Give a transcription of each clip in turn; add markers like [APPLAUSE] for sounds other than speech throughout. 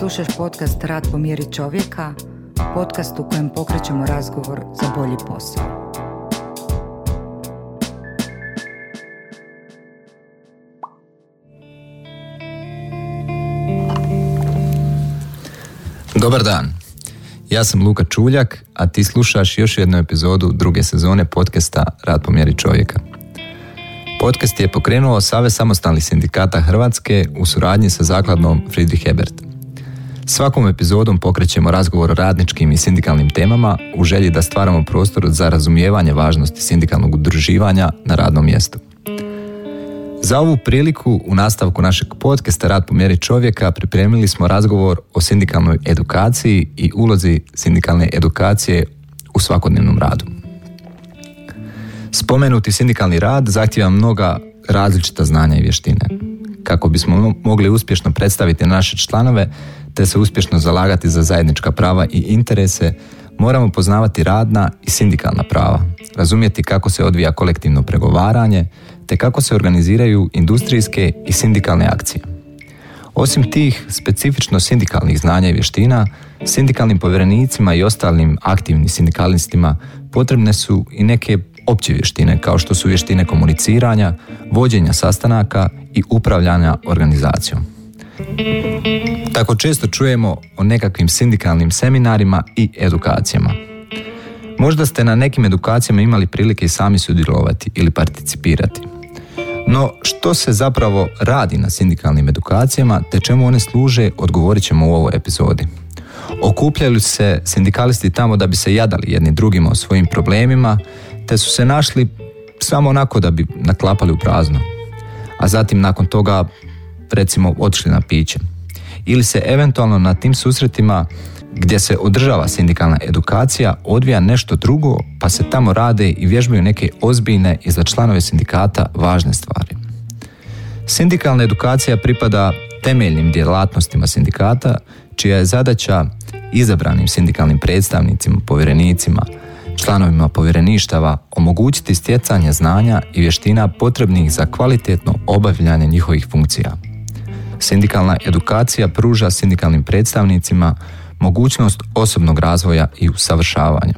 slušaš podcast Rad po mjeri čovjeka, podcast u kojem pokrećemo razgovor za bolji posao. Dobar dan. Ja sam Luka Čuljak, a ti slušaš još jednu epizodu druge sezone podcasta Rad po mjeri čovjeka. Podcast je pokrenuo Savez samostalnih sindikata Hrvatske u suradnji sa zakladnom Friedrich Ebert. Svakom epizodom pokrećemo razgovor o radničkim i sindikalnim temama u želji da stvaramo prostor za razumijevanje važnosti sindikalnog udruživanja na radnom mjestu. Za ovu priliku u nastavku našeg podcasta Rad po mjeri čovjeka pripremili smo razgovor o sindikalnoj edukaciji i ulozi sindikalne edukacije u svakodnevnom radu. Spomenuti sindikalni rad zahtjeva mnoga različita znanja i vještine. Kako bismo mo- mogli uspješno predstaviti naše članove te se uspješno zalagati za zajednička prava i interese, moramo poznavati radna i sindikalna prava, razumjeti kako se odvija kolektivno pregovaranje, te kako se organiziraju industrijske i sindikalne akcije. Osim tih specifično sindikalnih znanja i vještina, sindikalnim povjerenicima i ostalim aktivnim sindikalistima potrebne su i neke opće vještine kao što su vještine komuniciranja, vođenja sastanaka i upravljanja organizacijom. Tako često čujemo o nekakvim sindikalnim seminarima i edukacijama. Možda ste na nekim edukacijama imali prilike i sami sudjelovati ili participirati. No, što se zapravo radi na sindikalnim edukacijama te čemu one služe, odgovorit ćemo u ovoj epizodi. Okupljaju se sindikalisti tamo da bi se jadali jedni drugima o svojim problemima, te su se našli samo onako da bi naklapali u prazno. A zatim nakon toga recimo otišli na piće. Ili se eventualno na tim susretima gdje se održava sindikalna edukacija odvija nešto drugo pa se tamo rade i vježbaju neke ozbiljne i za članove sindikata važne stvari. Sindikalna edukacija pripada temeljnim djelatnostima sindikata, čija je zadaća izabranim sindikalnim predstavnicima, povjerenicima, članovima povjereništava omogućiti stjecanje znanja i vještina potrebnih za kvalitetno obavljanje njihovih funkcija. Sindikalna edukacija pruža sindikalnim predstavnicima mogućnost osobnog razvoja i usavršavanja.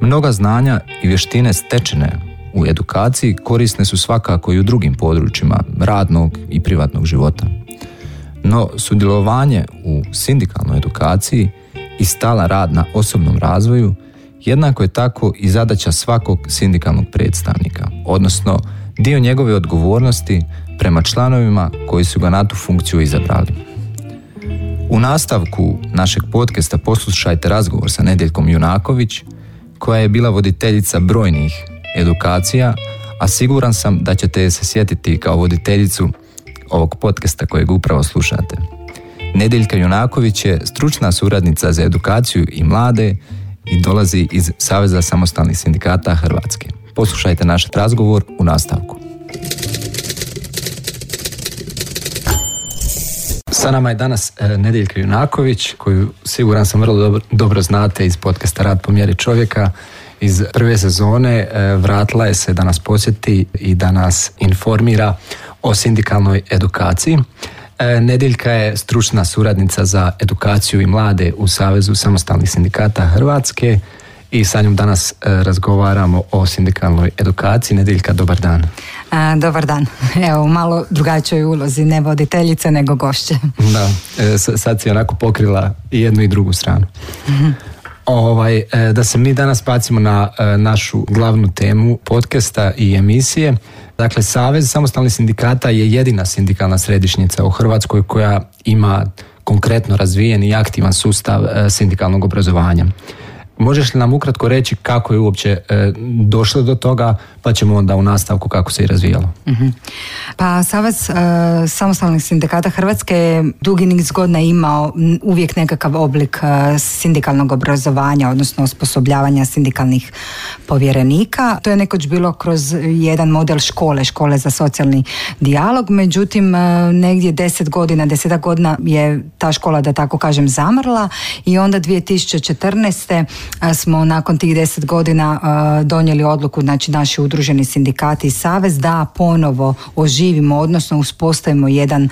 Mnoga znanja i vještine stečene u edukaciji korisne su svakako i u drugim područjima radnog i privatnog života. No, sudjelovanje u sindikalnoj edukaciji i stala rad na osobnom razvoju jednako je tako i zadaća svakog sindikalnog predstavnika, odnosno dio njegove odgovornosti prema članovima koji su ga na tu funkciju izabrali. U nastavku našeg podcasta poslušajte razgovor sa Nedjeljkom Junaković, koja je bila voditeljica brojnih edukacija, a siguran sam da ćete se sjetiti kao voditeljicu ovog podcasta kojeg upravo slušate. Nedjeljka Junaković je stručna suradnica za edukaciju i mlade i dolazi iz Saveza samostalnih sindikata Hrvatske. Poslušajte naš razgovor u nastavku. Sa nama je danas e, Nedjeljka Junaković, koju siguran sam vrlo dobro, znate iz podcasta Rad po mjeri čovjeka. Iz prve sezone e, vratila je se da nas posjeti i da nas informira o sindikalnoj edukaciji. E, Nedjeljka je stručna suradnica za edukaciju i mlade u Savezu samostalnih sindikata Hrvatske i sa njom danas e, razgovaramo o sindikalnoj edukaciji. Nedjeljka, dobar dan. A, dobar dan. [LAUGHS] Evo, u malo drugačoj ulozi, ne voditeljice, nego gošće. [LAUGHS] Da, e, sad si onako pokrila i jednu i drugu stranu. Ovaj, e, da se mi danas bacimo na e, našu glavnu temu podcasta i emisije. Dakle, Savez samostalnih sindikata je jedina sindikalna središnjica u Hrvatskoj koja ima konkretno razvijen i aktivan sustav e, sindikalnog obrazovanja. Možeš li nam ukratko reći kako je uopće e, došlo do toga, pa ćemo onda u nastavku kako se i razvijalo. Mhm. Pa Savez e, samostalnih sindikata Hrvatske je dugi niz godina imao uvijek nekakav oblik e, sindikalnog obrazovanja, odnosno osposobljavanja sindikalnih povjerenika. To je nekoć bilo kroz jedan model škole, škole za socijalni dijalog, međutim e, negdje deset godina, desetak godina je ta škola, da tako kažem, zamrla i onda 2014. smo nakon tih deset godina e, donijeli odluku, znači naši udruženi sindikati i savez da ponovo oživimo, odnosno uspostavimo jedan e,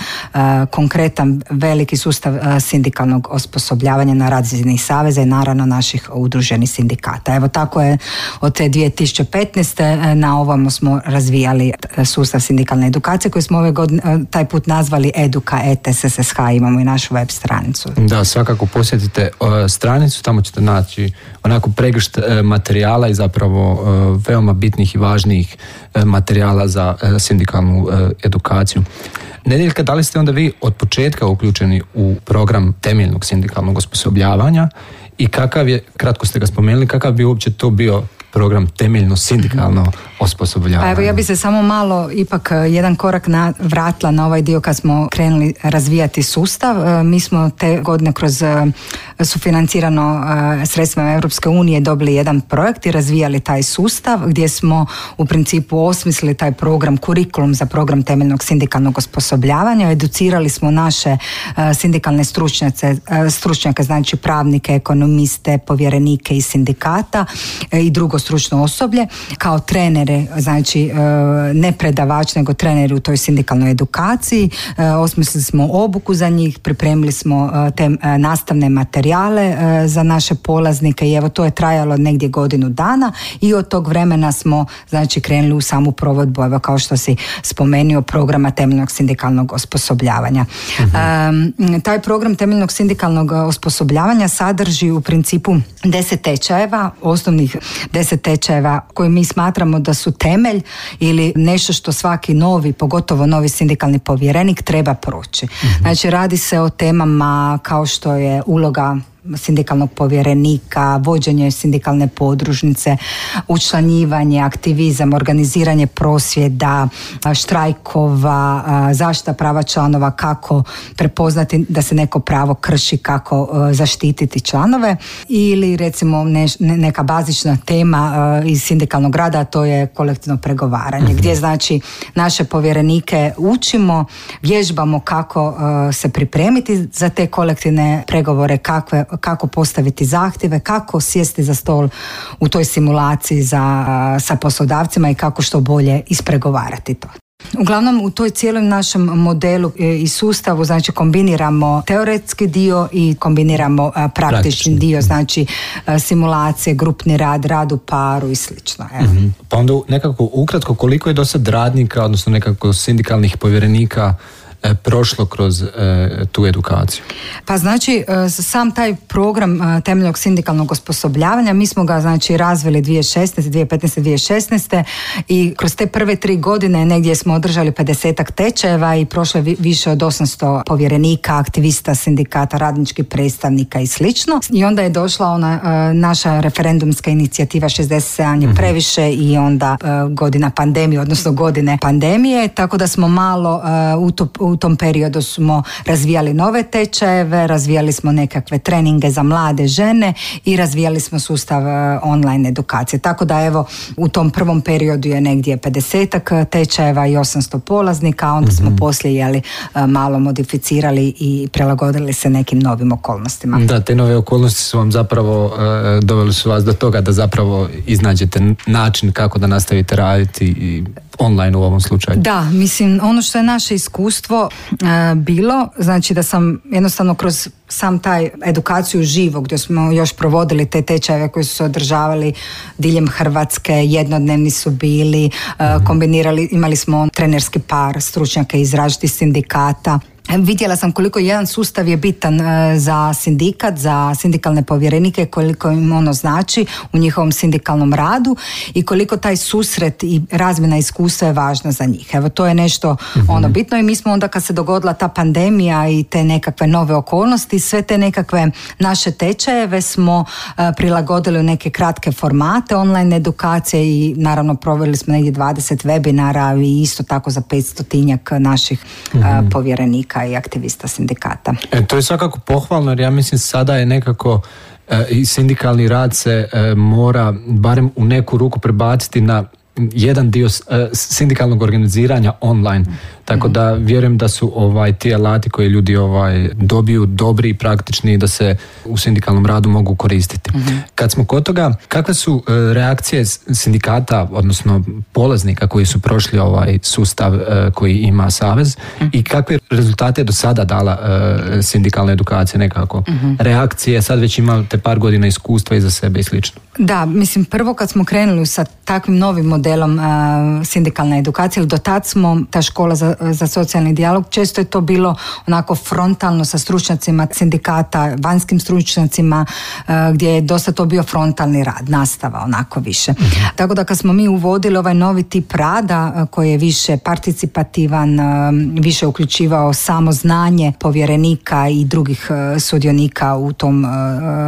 konkretan veliki sustav e, sindikalnog osposobljavanja na razini saveza i naravno naših udruženih sindikata. Evo tako je od te 2015. e, na ovamo smo razvijali sustav sindikalne edukacije koji smo ove godine taj put nazvali Eduka ETSSH, imamo i našu web stranicu. Da, svakako posjetite stranicu, tamo ćete naći onako pregršt e, materijala i zapravo e, veoma bitnih i važnijih e, materijala za sindikalnu edukaciju. Nedjeljka, da li ste onda vi od početka uključeni u program temeljnog sindikalnog osposobljavanja i kakav je, kratko ste ga spomenuli, kakav bi uopće to bio program temeljno sindikalno osposobljavanje? Pa evo ja bi se samo malo ipak e, jedan korak na, vratila na ovaj dio kad smo krenuli razvijati sustav. E, Mi smo te godine kroz e, sufinancirano sredstvima Europske unije dobili jedan projekt i razvijali taj sustav gdje smo u principu osmislili taj program, kurikulum za program temeljnog sindikalnog osposobljavanja. Educirali smo naše sindikalne stručnjace, stručnjake, znači pravnike, ekonomiste, povjerenike i sindikata i drugo stručno osoblje kao trenere, znači e, ne predavač nego treneri u toj sindikalnoj edukaciji. E, Osmislili smo obuku za njih, pripremili smo e, te nastavne materijale za naše polaznike i evo to je trajalo negdje godinu dana i od tog vremena smo znači krenuli u samu provodbu, evo kao što si spomenuo programa temeljnog sindikalnog osposobljavanja. Em, taj program temeljnog sindikalnog osposobljavanja sadrži u principu deset tečajeva, osnovnih deset tečajeva koji mi smatramo da su temelj ili nešto što svaki novi, pogotovo novi sindikalni povjerenik treba proći. Znači radi se o temama kao što je uloga sindikalnog povjerenika, vođenje sindikalne podružnice, učlanjivanje, aktivizam, organiziranje prosvjeda, štrajkova, zaštita prava članova, kako prepoznati da se neko pravo krši, kako zaštititi članove ili recimo neš- neka bazična tema iz sindikalnog rada, a to je kolektivno pregovaranje, gdje znači naše povjerenike učimo, vježbamo kako se pripremiti za te kolektivne pregovore, kakve, kako postaviti zahtjeve, kako sjesti za stol u toj simulaciji za, sa poslodavcima i kako što bolje ispregovarati to. Uglavnom u toj cijelom našem modelu e, i sustavu znači kombiniramo teoretski dio i kombiniramo a, praktični, Praktični. dio, znači a, simulacije, grupni rad, rad u paru i slično. evo. Pa onda nekako ukratko koliko je do sad radnika, odnosno nekako sindikalnih povjerenika e, prošlo kroz e, tu edukaciju? Pa znači e, sam taj program e, temeljnog sindikalnog osposobljavanja mi smo ga znači razvili 2016, 2015, 2016 i kroz te prve tri godine negdje smo održali 50 tečajeva i prošlo je vi- više od 800 povjerenika, aktivista, sindikata, radničkih predstavnika i slično. I onda je došla ona e, naša referendumska inicijativa 67 je previše i onda e, godina pandemije, odnosno godine pandemije, tako da smo malo e, u, to- u tom periodu smo razvijali nove tečajeve, razvijali smo nekakve treninge za mlade žene i razvijali smo sustav e, online edukacije. Tako da evo u tom prvom periodu je negdje 50 tečajeva i 800 polaznika, a onda smo poslije jeli, e, malo modificirali i prilagodili se nekim novim okolnostima. Da, te nove okolnosti su vam zapravo e, doveli su vas do toga da zapravo iznađete način kako da nastavite raditi i online u ovom slučaju. Da, mislim, ono što je naše iskustvo e, bilo, znači da sam jednostavno kroz sam taj edukaciju živo gdje smo još provodili te tečajeve koji su se održavali diljem Hrvatske, jednodnevni su bili, e, kombinirali, imali smo trenerski par stručnjaka iz različitih sindikata Vidjela sam koliko jedan sustav je bitan e, za sindikat, za sindikalne povjerenike, koliko im ono znači u njihovom sindikalnom radu i koliko taj susret i razmjena iskustva je važna za njih. Evo to je nešto ono bitno i mi smo onda kad se dogodila ta pandemija i te nekakve nove okolnosti, sve te nekakve naše tečajeve smo e, prilagodili u neke kratke formate online edukacije i naravno proveli smo negdje 20 webinara i isto tako za 500 tinjak naših e, povjerenika i aktivista sindikata. E, to je svakako pohvalno jer ja mislim sada je nekako e, i sindikalni rad se e, mora barem u neku ruku prebaciti na jedan dio e, sindikalnog organiziranja online. Tako da vjerujem da su ovaj ti alati koje ljudi ovaj dobiju dobri i praktični da se u sindikalnom radu mogu koristiti. Kad smo kod toga, kakve su e, reakcije sindikata, odnosno polaznika koji su prošli ovaj sustav e, koji ima savez i kakve rezultate je do sada dala e, sindikalna edukacija nekako? Reakcije, sad već imate par godina iskustva iza sebe i slično. Da, mislim prvo kad smo krenuli sa takvim novim modelom sindikalne edukacije, do tad smo, ta škola za, za socijalni dijalog, često je to bilo onako frontalno sa stručnjacima sindikata, vanjskim stručnjacima, a, gdje je dosta to bio frontalni rad, nastava onako više. Tako da kad smo mi uvodili ovaj novi tip rada a, koji je više participativan, više uključivao samo znanje povjerenika i drugih sudionika u tom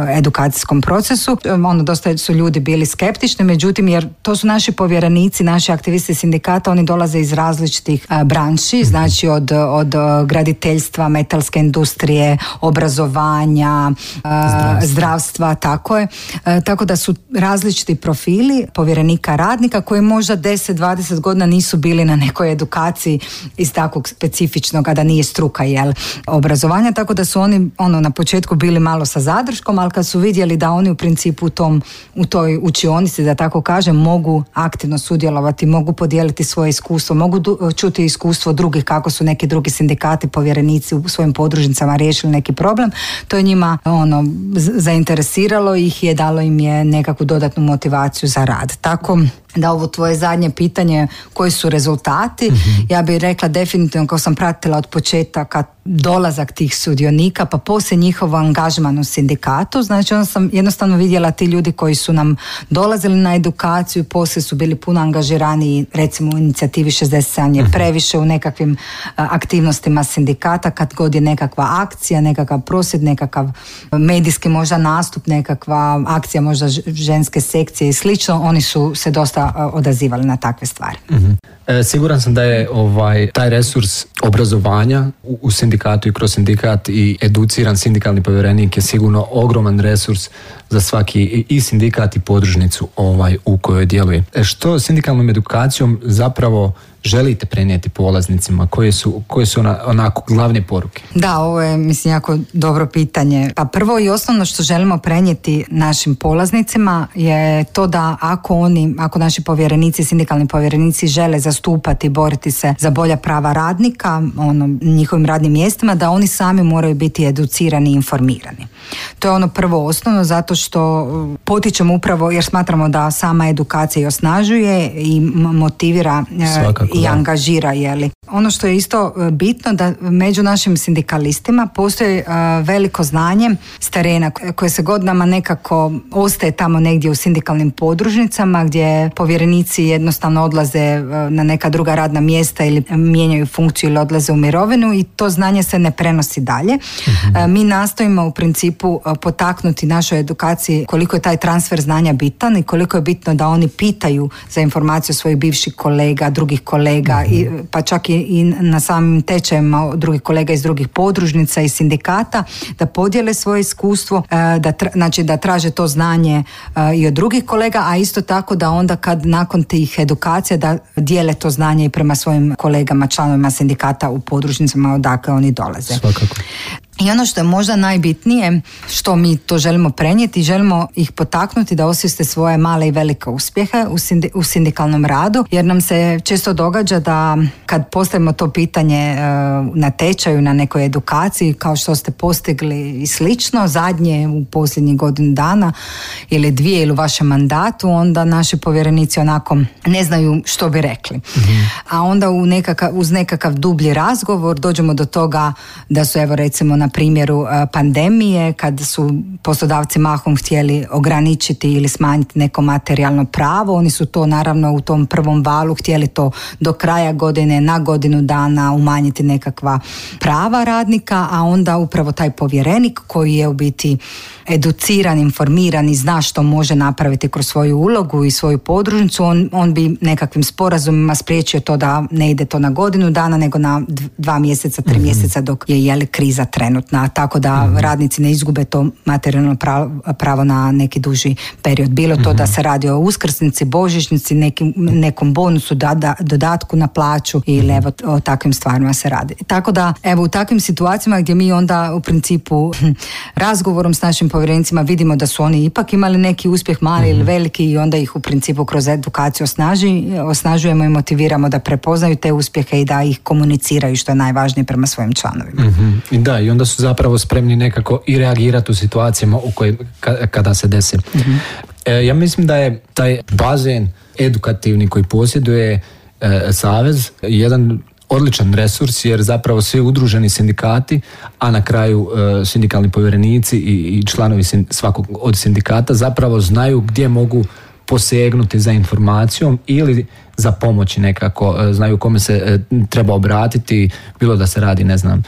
edukacijskom procesu, e, ono dosta su ljudi bili skeptični, međutim jer to su naši povjerenici, naši aktivisti sindikata, oni dolaze iz različitih a, branši, znači od, od a, graditeljstva, metalske industrije, obrazovanja, a, zdravstva, tako je. E, tako da su različiti profili povjerenika radnika koji možda 10-20 godina nisu bili na nekoj edukaciji iz takvog specifičnog, a da nije struka jel, obrazovanja, tako da su oni ono na početku bili malo sa zadrškom, ali kad su vidjeli da oni u principu u tom u toj učionici, da tako kažem, mogu aktivno sudjelovati, mogu podijeliti svoje iskustvo, mogu čuti iskustvo drugih kako su neki drugi sindikati, povjerenici u svojim podružnicama riješili neki problem. To je njima ono zainteresiralo ih je, dalo im je nekakvu dodatnu motivaciju za rad. Tako da ovo tvoje zadnje pitanje koji su rezultati, ja bih rekla definitivno kao sam pratila od početaka dolazak tih sudionika pa poslije njihov angažman u sindikatu, znači onda sam jednostavno vidjela ti ljudi koji su nam dolazili na edukaciju, poslije su bili puno angažiraniji recimo u inicijativi 67 je previše u nekakvim a, aktivnostima sindikata kad god je nekakva akcija, nekakav prosvjed, nekakav medijski možda nastup, nekakva akcija možda ženske sekcije i slično, oni su se dosta a, odazivali na takve stvari. E, siguran sam da je ovaj taj resurs obrazovanja u, u sindikatu i kroz sindikat i educiran sindikalni povjerenik je sigurno ogroman resurs za svaki i sindikat i podružnicu ovaj u kojoj djeluje. E, što sindikalnom edukacijom zapravo želite prenijeti polaznicima? Koje su, koje su ona, onako glavne poruke? Da, ovo je mislim jako dobro pitanje. Pa prvo i osnovno što želimo prenijeti našim polaznicima je to da ako oni, ako naši povjerenici, sindikalni povjerenici žele zastupati, boriti se za bolja prava radnika, ono, njihovim radnim mjestima, da oni sami moraju biti educirani i informirani. To je ono prvo osnovno zato što uh, potičemo upravo jer smatramo da sama edukacija i osnažuje i motivira uh, Svakako, i angažira je. Ono što je isto e, bitno da među našim sindikalistima postoji e, veliko znanje s terena koje- se godinama nekako ostaje tamo negdje u sindikalnim podružnicama gdje povjerenici jednostavno odlaze e, na neka druga radna mjesta ili mijenjaju funkciju ili odlaze u mirovinu i to znanje se ne prenosi dalje. Mi nastojimo u principu potaknuti našoj edukaciji koliko je taj transfer znanja bitan i koliko je bitno da oni pitaju za informaciju svojih bivših kolega, drugih kolega i pa čak i, i na samim tečajima drugih kolega iz drugih podružnica i sindikata da podijele svoje iskustvo, e, da tra- znači da traže to znanje e, i od drugih kolega, a isto tako da onda kad nakon tih edukacija da dijele to znanje i prema svojim kolegama, članovima sindikata u podružnicama odakle oni dolaze. Svakako. I ono što je možda najbitnije, što mi to želimo prenijeti, želimo ih potaknuti da osvijeste svoje male i velike uspjehe u, sindi- u sindikalnom radu, jer nam se često događa da kad postavimo to pitanje e, na tečaju, na nekoj edukaciji, kao što ste postigli i slično, zadnje u posljednjih godinu dana ili dvije ili u vašem mandatu, onda naši povjerenici onako ne znaju što bi rekli. A onda u nekakav, uz nekakav dublji razgovor dođemo do toga da su evo recimo na primjeru e, pandemije kad su poslodavci mahom htjeli ograničiti ili smanjiti neko materijalno pravo, oni su to naravno u tom prvom valu htjeli to do kraja godine, na godinu dana umanjiti nekakva prava radnika, a onda upravo taj povjerenik koji je u biti educiran, informiran i zna što može napraviti kroz svoju ulogu i svoju podružnicu, on, on bi nekakvim sporazumima spriječio to da ne ide to na godinu dana, nego na dv- dva mjeseca, tri mjeseca dok je jeli kriza trenutna, tako da radnici ne izgube to materijalno pravo, pravo na neki duži period. Bilo to da se radi o uskrsnici, božićnici, nekim, nekom bonusu, da, da- dodatku na plaću ili evo o takvim stvarima se radi. Tako da evo u takvim situacijama gdje mi onda u principu razgovorom s našim povjerenicima vidimo da su oni ipak imali neki uspjeh mali ili veliki i onda ih u principu kroz edukaciju osnaži, osnažujemo i motiviramo da prepoznaju te uspjehe i da ih komuniciraju što je najvažnije prema svojim članovima. Mhm. I Da, i onda su zapravo spremni nekako i reagirati u situacijama u kojim, ka- kada se dese. E, ja mislim da je taj bazen edukativni koji posjeduje e, Savez jedan odličan resurs jer zapravo svi udruženi sindikati, a na kraju e, sindikalni povjerenici i, i članovi svakog od sindikata zapravo znaju gdje mogu posegnuti za informacijom ili za pomoći nekako, e, znaju kome se e, treba obratiti, bilo da se radi, ne znam,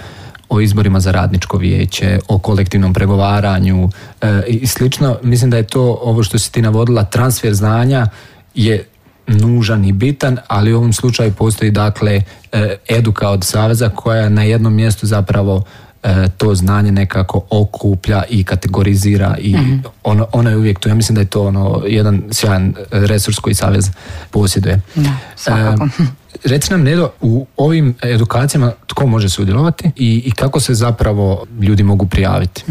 o izborima za radničko vijeće, o kolektivnom pregovaranju e, i slično. Mislim da je to ovo što si ti navodila, transfer znanja je nužan i bitan, ali u ovom slučaju postoji dakle e, eduka od Saveza koja na jednom mjestu zapravo e, to znanje nekako okuplja i kategorizira i ono, ono je uvijek tu. Ja mislim da je to ono jedan sjajan resurs koji Savez posjeduje. Da, svakako. E, [LAUGHS] Reci nam, Nedo, u ovim edukacijama tko može sudjelovati i, i kako se zapravo ljudi mogu prijaviti?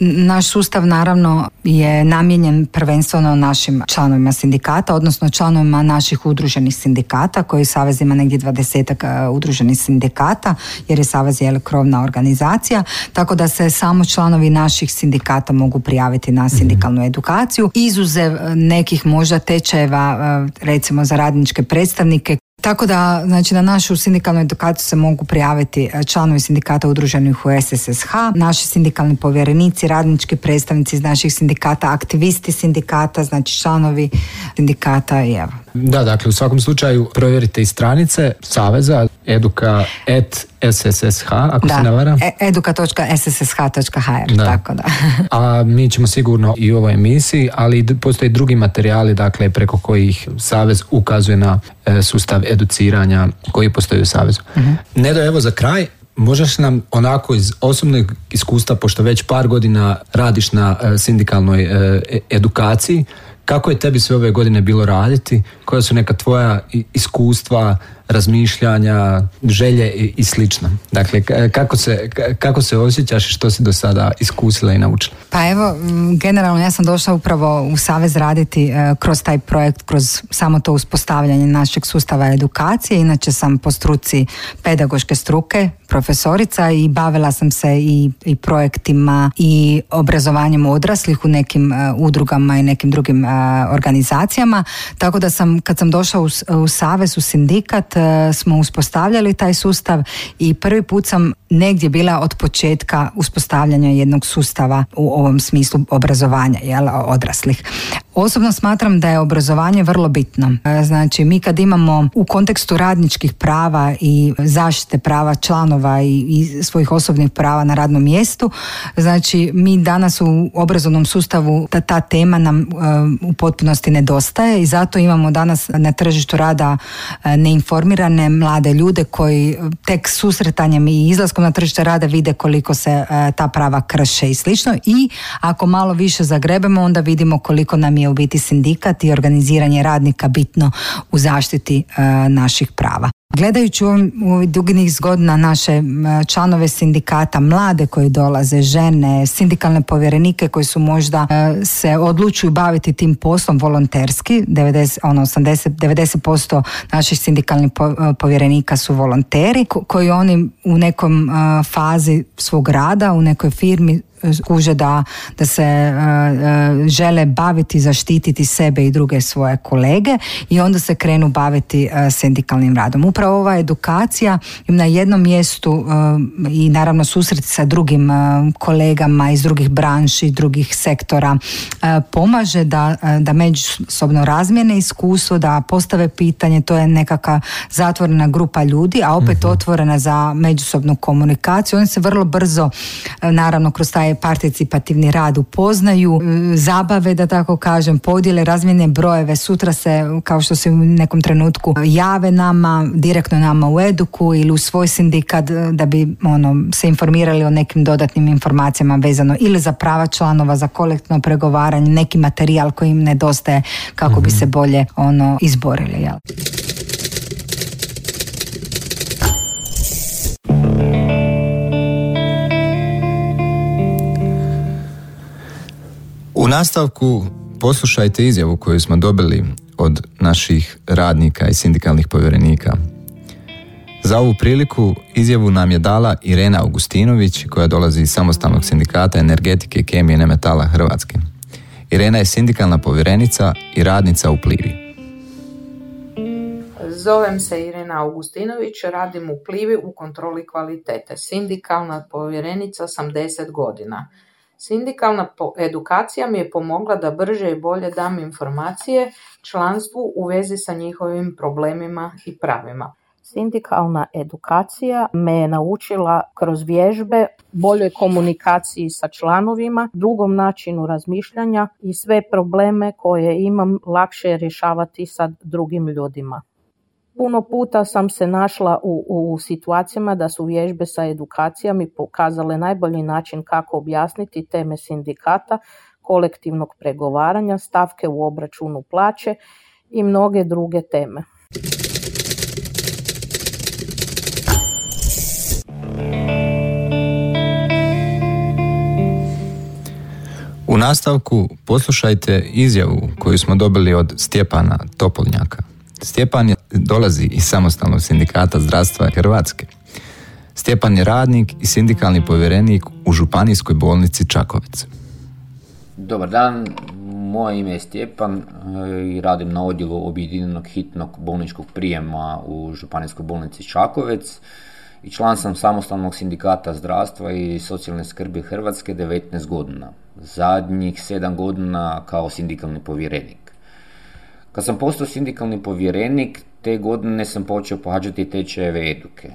Naš sustav naravno je namijenjen prvenstveno našim članovima sindikata, odnosno članovima naših udruženih sindikata, koji Savez ima negdje dvadesetak e, udruženih sindikata, jer je Savez je krovna organizacija, tako da se samo članovi naših sindikata mogu prijaviti na sindikalnu edukaciju, izuzev e, nekih možda tečajeva, e, recimo za radničke predstavnike, tako da, znači na našu sindikalnu edukaciju se mogu prijaviti e, članovi sindikata udruženih u SSSH, naši sindikalni povjerenici, radnički predstavnici iz naših sindikata, aktivisti sindikata, znači članovi sindikata i evo. Da, dakle, u svakom slučaju provjerite i stranice Saveza eduka.sSSH, ako se ne varam. e- eduka.sSSH.hr, Da. tako da. [LAUGHS] [LAUGHS] A mi ćemo sigurno i u ovoj emisiji, ali postoje drugi materijali, dakle, preko kojih Savez ukazuje na e, sustav educiranja koji postoji u Savezu. Nedo, evo za kraj, možeš nam onako iz osobnog iskustva, pošto već par godina radiš na e, sindikalnoj edukaciji, kako je tebi sve ove godine bilo raditi? Koja su neka tvoja iskustva, razmišljanja, želje i, i slično? Dakle, kako se, kako se osjećaš i što si do sada iskusila i naučila? Pa evo, generalno ja sam došla upravo u Savez raditi e, kroz taj projekt, kroz samo to uspostavljanje našeg sustava edukacije. Inače sam po struci pedagoške struke, profesorica i bavila sam se i, i projektima i obrazovanjem odraslih u nekim e, udrugama i nekim drugim e, organizacijama. Tako da sam, kad sam došla u, u Savez, u sindikat, smo uspostavljali taj sustav i prvi put sam negdje bila od početka uspostavljanja jednog sustava u ovom smislu obrazovanja jel, odraslih. Osobno smatram da je obrazovanje vrlo bitno. E, Znači, mi kad imamo u kontekstu radničkih prava i zaštite prava članova i, i svojih osobnih prava na radnom mjestu, znači mi danas u obrazovnom sustavu ta, ta tema nam e, u potpunosti nedostaje i zato imamo danas na tržištu rada e, neinformirane mlade ljude koji tek susretanjem i izlaskom na tržište rada vide koliko se e, ta prava krše i slično i ako malo više zagrebemo onda vidimo koliko nam je u biti sindikat i organiziranje radnika bitno u zaštiti e, naših prava. Gledajući u dugi niz godina naše članove sindikata, mlade koji dolaze, žene, sindikalne povjerenike koji su možda e, se odlučuju baviti tim poslom volonterski, 90, ono 80, 90% naših sindikalnih e, povjerenika su volonteri ko- koji oni u nekom fazi svog rada, u nekoj firmi kuže da, da se e, žele baviti, zaštititi sebe i druge svoje kolege i onda se krenu baviti e, sindikalnim radom. Upravo ova edukacija im na jednom mjestu e, i naravno susreti sa drugim kolegama iz drugih branši, drugih sektora pomaže da, da međusobno razmijene iskustvo, da postave pitanje, to je nekakva zatvorena grupa ljudi, a opet otvorena za međusobnu komunikaciju. Oni se vrlo brzo, naravno, kroz taj participativni rad upoznaju, e, zabave, da tako kažem, podijele, razmjene brojeve, sutra se, kao što se u nekom trenutku jave nama, direktno nama u eduku ili u svoj sindikat e, da bi ono, se informirali o nekim dodatnim informacijama vezano ili za prava članova, za kolektivno pregovaranje, neki materijal koji im nedostaje kako bi se bolje ono izborili. Jel? U nastavku poslušajte izjavu koju smo dobili od naših radnika i sindikalnih povjerenika. Za ovu priliku izjavu nam je dala Irena Augustinović koja dolazi iz samostalnog sindikata energetike, kemije i nemetala Hrvatske. Irena je sindikalna povjerenica i radnica u Plivi. Zovem se Irena Augustinović, radim u Plivi u kontroli kvalitete. Sindikalna povjerenica sam 10 godina. Sindikalna edukacija mi je pomogla da brže i bolje dam informacije članstvu u vezi sa njihovim problemima i pravima. Sindikalna edukacija me je naučila kroz vježbe boljoj komunikaciji sa članovima, drugom načinu razmišljanja i sve probleme koje imam lakše je rješavati sa drugim ljudima. Puno puta sam se našla u, u situacijama da su vježbe sa edukacijama pokazale najbolji način kako objasniti teme sindikata, kolektivnog pregovaranja, stavke u obračunu plaće i mnoge druge teme. U nastavku poslušajte izjavu koju smo dobili od Stjepana Topolnjaka. Stjepan je, dolazi iz samostalnog sindikata zdravstva Hrvatske. Stjepan je radnik i sindikalni povjerenik u županijskoj bolnici Čakovec. Dobar dan, moje ime je Stjepan e, i radim na odjelu objedinjenog hitnog bolničkog prijema u Županijskoj bolnici Čakovec i član sam samostalnog sindikata zdravstva i socijalne skrbi Hrvatske 19 godina. Zadnjih 7 godina kao sindikalni povjerenik. Kad sam postao sindikalni povjerenik, te godine sam počeo pohađati tečajeve eduke.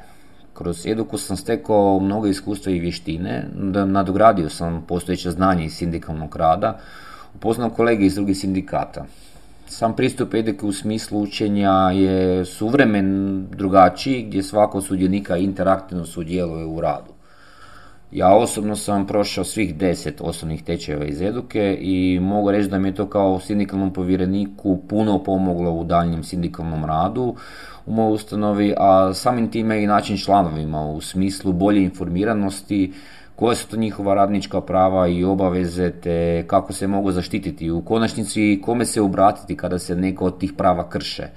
Kroz eduku sam stekao mnogo iskustva i vještine, nadogradio sam postojeće znanje iz sindikalnog rada, upoznao kolege iz drugih sindikata. Sam pristup eduke u smislu učenja je suvremen drugačiji, gdje svako sudionika interaktivno sudjeluje u radu. Ja osobno sam prošao svih deset osnovnih tečajeva iz eduke i mogu reći da mi je to kao sindikalnom povjereniku puno pomoglo u daljnjem sindikalnom radu u mojoj ustanovi, a samim time i način članovima u smislu bolje informiranosti, koje su to njihova radnička prava i obaveze, te kako se mogu zaštititi. U konačnici kome se obratiti kada se neko od tih prava krše.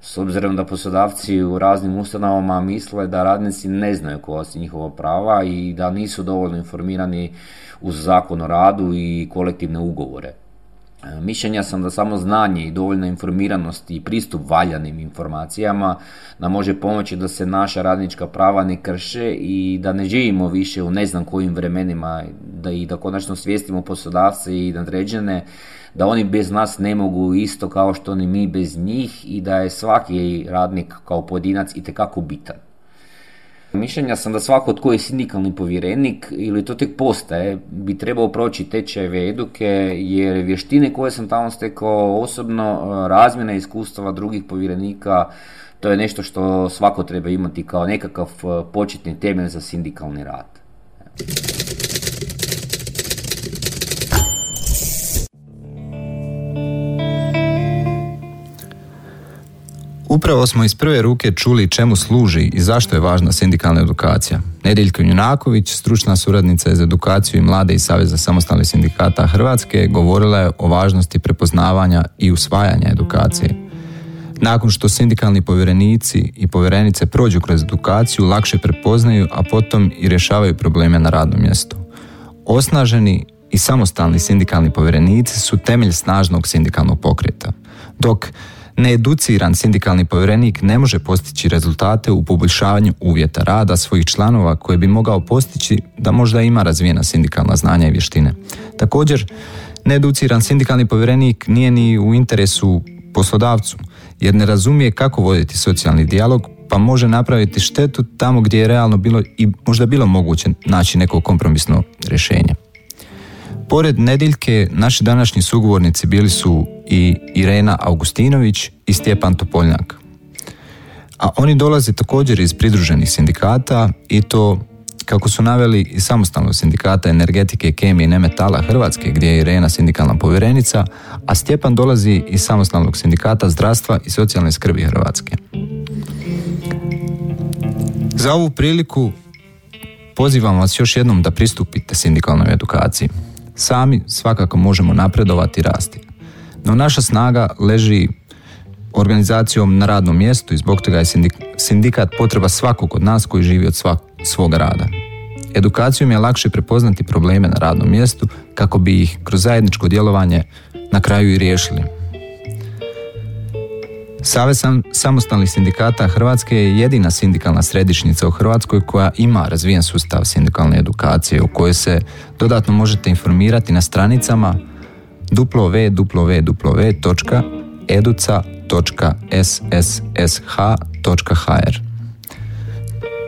S obzirom da poslodavci u raznim ustanovama misle da radnici ne znaju koja su njihova prava i da nisu dovoljno informirani uz zakon o radu i kolektivne ugovore. E, Mišljenja sam da samo znanje i dovoljna informiranost i pristup valjanim informacijama nam može pomoći da se naša radnička prava ne krše i da ne živimo više u ne znam kojim vremenima da i da konačno svijestimo poslodavce i nadređene da oni bez nas ne mogu isto kao što ni mi bez njih i da je svaki radnik kao pojedinac itekako bitan. Mišljenja sam da svako tko je sindikalni povjerenik ili to tek postaje bi trebao proći tečajeve eduke jer vještine koje sam tamo stekao osobno, razmjena iskustava drugih povjerenika, to je nešto što svako treba imati kao nekakav e, početni temelj za sindikalni rad. Upravo smo iz prve ruke čuli čemu služi i zašto je važna sindikalna edukacija. Nediljko Junaković, stručna suradnica za edukaciju i mlade iz Saveza samostalnih sindikata Hrvatske, govorila je o važnosti prepoznavanja i usvajanja edukacije. Nakon što sindikalni povjerenici i povjerenice prođu kroz edukaciju, lakše prepoznaju, a potom i rješavaju probleme na radnom mjestu. Osnaženi i samostalni sindikalni povjerenici su temelj snažnog sindikalnog pokreta, dok needuciran sindikalni povjerenik ne može postići rezultate u poboljšavanju uvjeta rada svojih članova koje bi mogao postići da možda ima razvijena sindikalna znanja i vještine. Također, needuciran sindikalni povjerenik nije ni u interesu poslodavcu, jer ne razumije kako voditi socijalni dijalog, pa može napraviti štetu tamo gdje je realno bilo i možda bilo moguće naći neko kompromisno rješenje. Pored Nediljke, naši današnji sugovornici bili su i Irena Augustinović i Stjepan Topoljnjak. A oni dolaze također iz pridruženih sindikata i to kako su naveli i samostalnog sindikata energetike, kemije i nemetala Hrvatske, gdje je Irena sindikalna povjerenica, a Stjepan dolazi iz samostalnog sindikata zdravstva i socijalne skrbi Hrvatske. Za ovu priliku pozivam vas još jednom da pristupite sindikalnoj edukaciji. Sami svakako možemo napredovati i rasti. No naša snaga leži organizacijom na radnom mjestu i zbog toga je sindikat potreba svakog od nas koji živi od svak, svog rada. Edukacijom je lakše prepoznati probleme na radnom mjestu kako bi ih kroz zajedničko djelovanje na kraju i riješili. Savez samostalnih sindikata Hrvatske je jedina sindikalna središnjica u Hrvatskoj koja ima razvijen sustav sindikalne edukacije u kojoj se dodatno možete informirati na stranicama www.educa.sSSH.hr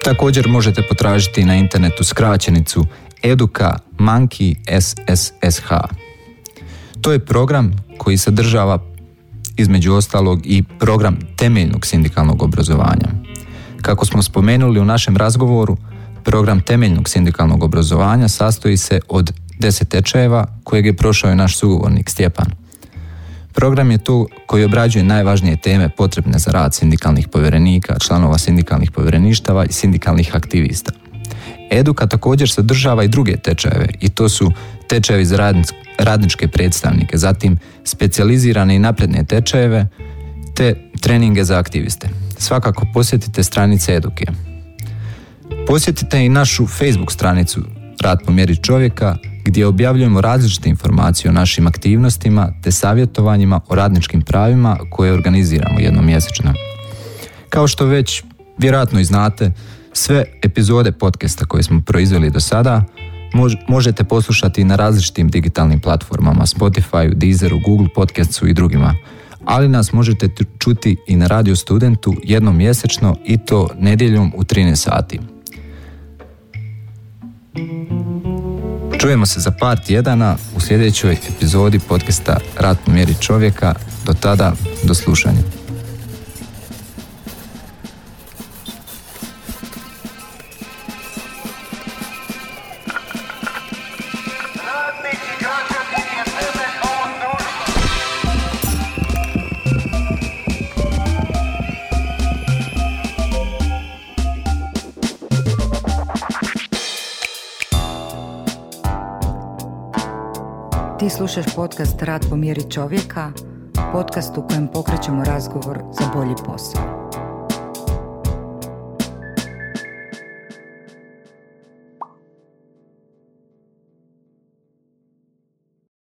Također možete potražiti na internetu skraćenicu Eduka Monkey SSSH. To je program koji sadržava između ostalog i program temeljnog sindikalnog obrazovanja. Kako smo spomenuli u našem razgovoru, program temeljnog sindikalnog obrazovanja sastoji se od deset tečajeva kojeg je prošao i naš sugovornik Stjepan. Program je tu koji obrađuje najvažnije teme potrebne za rad sindikalnih povjerenika, članova sindikalnih povjereništava i sindikalnih aktivista. Eduka također sadržava i druge tečajeve i to su tečajevi za radničke predstavnike, zatim specijalizirane i napredne tečajeve te treninge za aktiviste. Svakako posjetite stranice Eduke. Posjetite i našu Facebook stranicu Rad po mjeri čovjeka gdje objavljujemo različite informacije o našim aktivnostima te savjetovanjima o radničkim pravima koje organiziramo jednom mjesečno. Kao što već vjerojatno i znate, sve epizode podcasta koje smo proizveli do sada možete poslušati na različitim digitalnim platformama Spotify, Deezeru, Google Podcastsu i drugima. Ali nas možete čuti i na Radio Studentu jednom mjesečno i to nedjeljom u 13 sati. Čujemo se za par tjedana u sljedećoj epizodi podcasta Rat mjeri čovjeka. Do tada, do slušanja. Slušaš podcast Rad po mjeri čovjeka, podcast u kojem pokrećemo razgovor za bolji posao.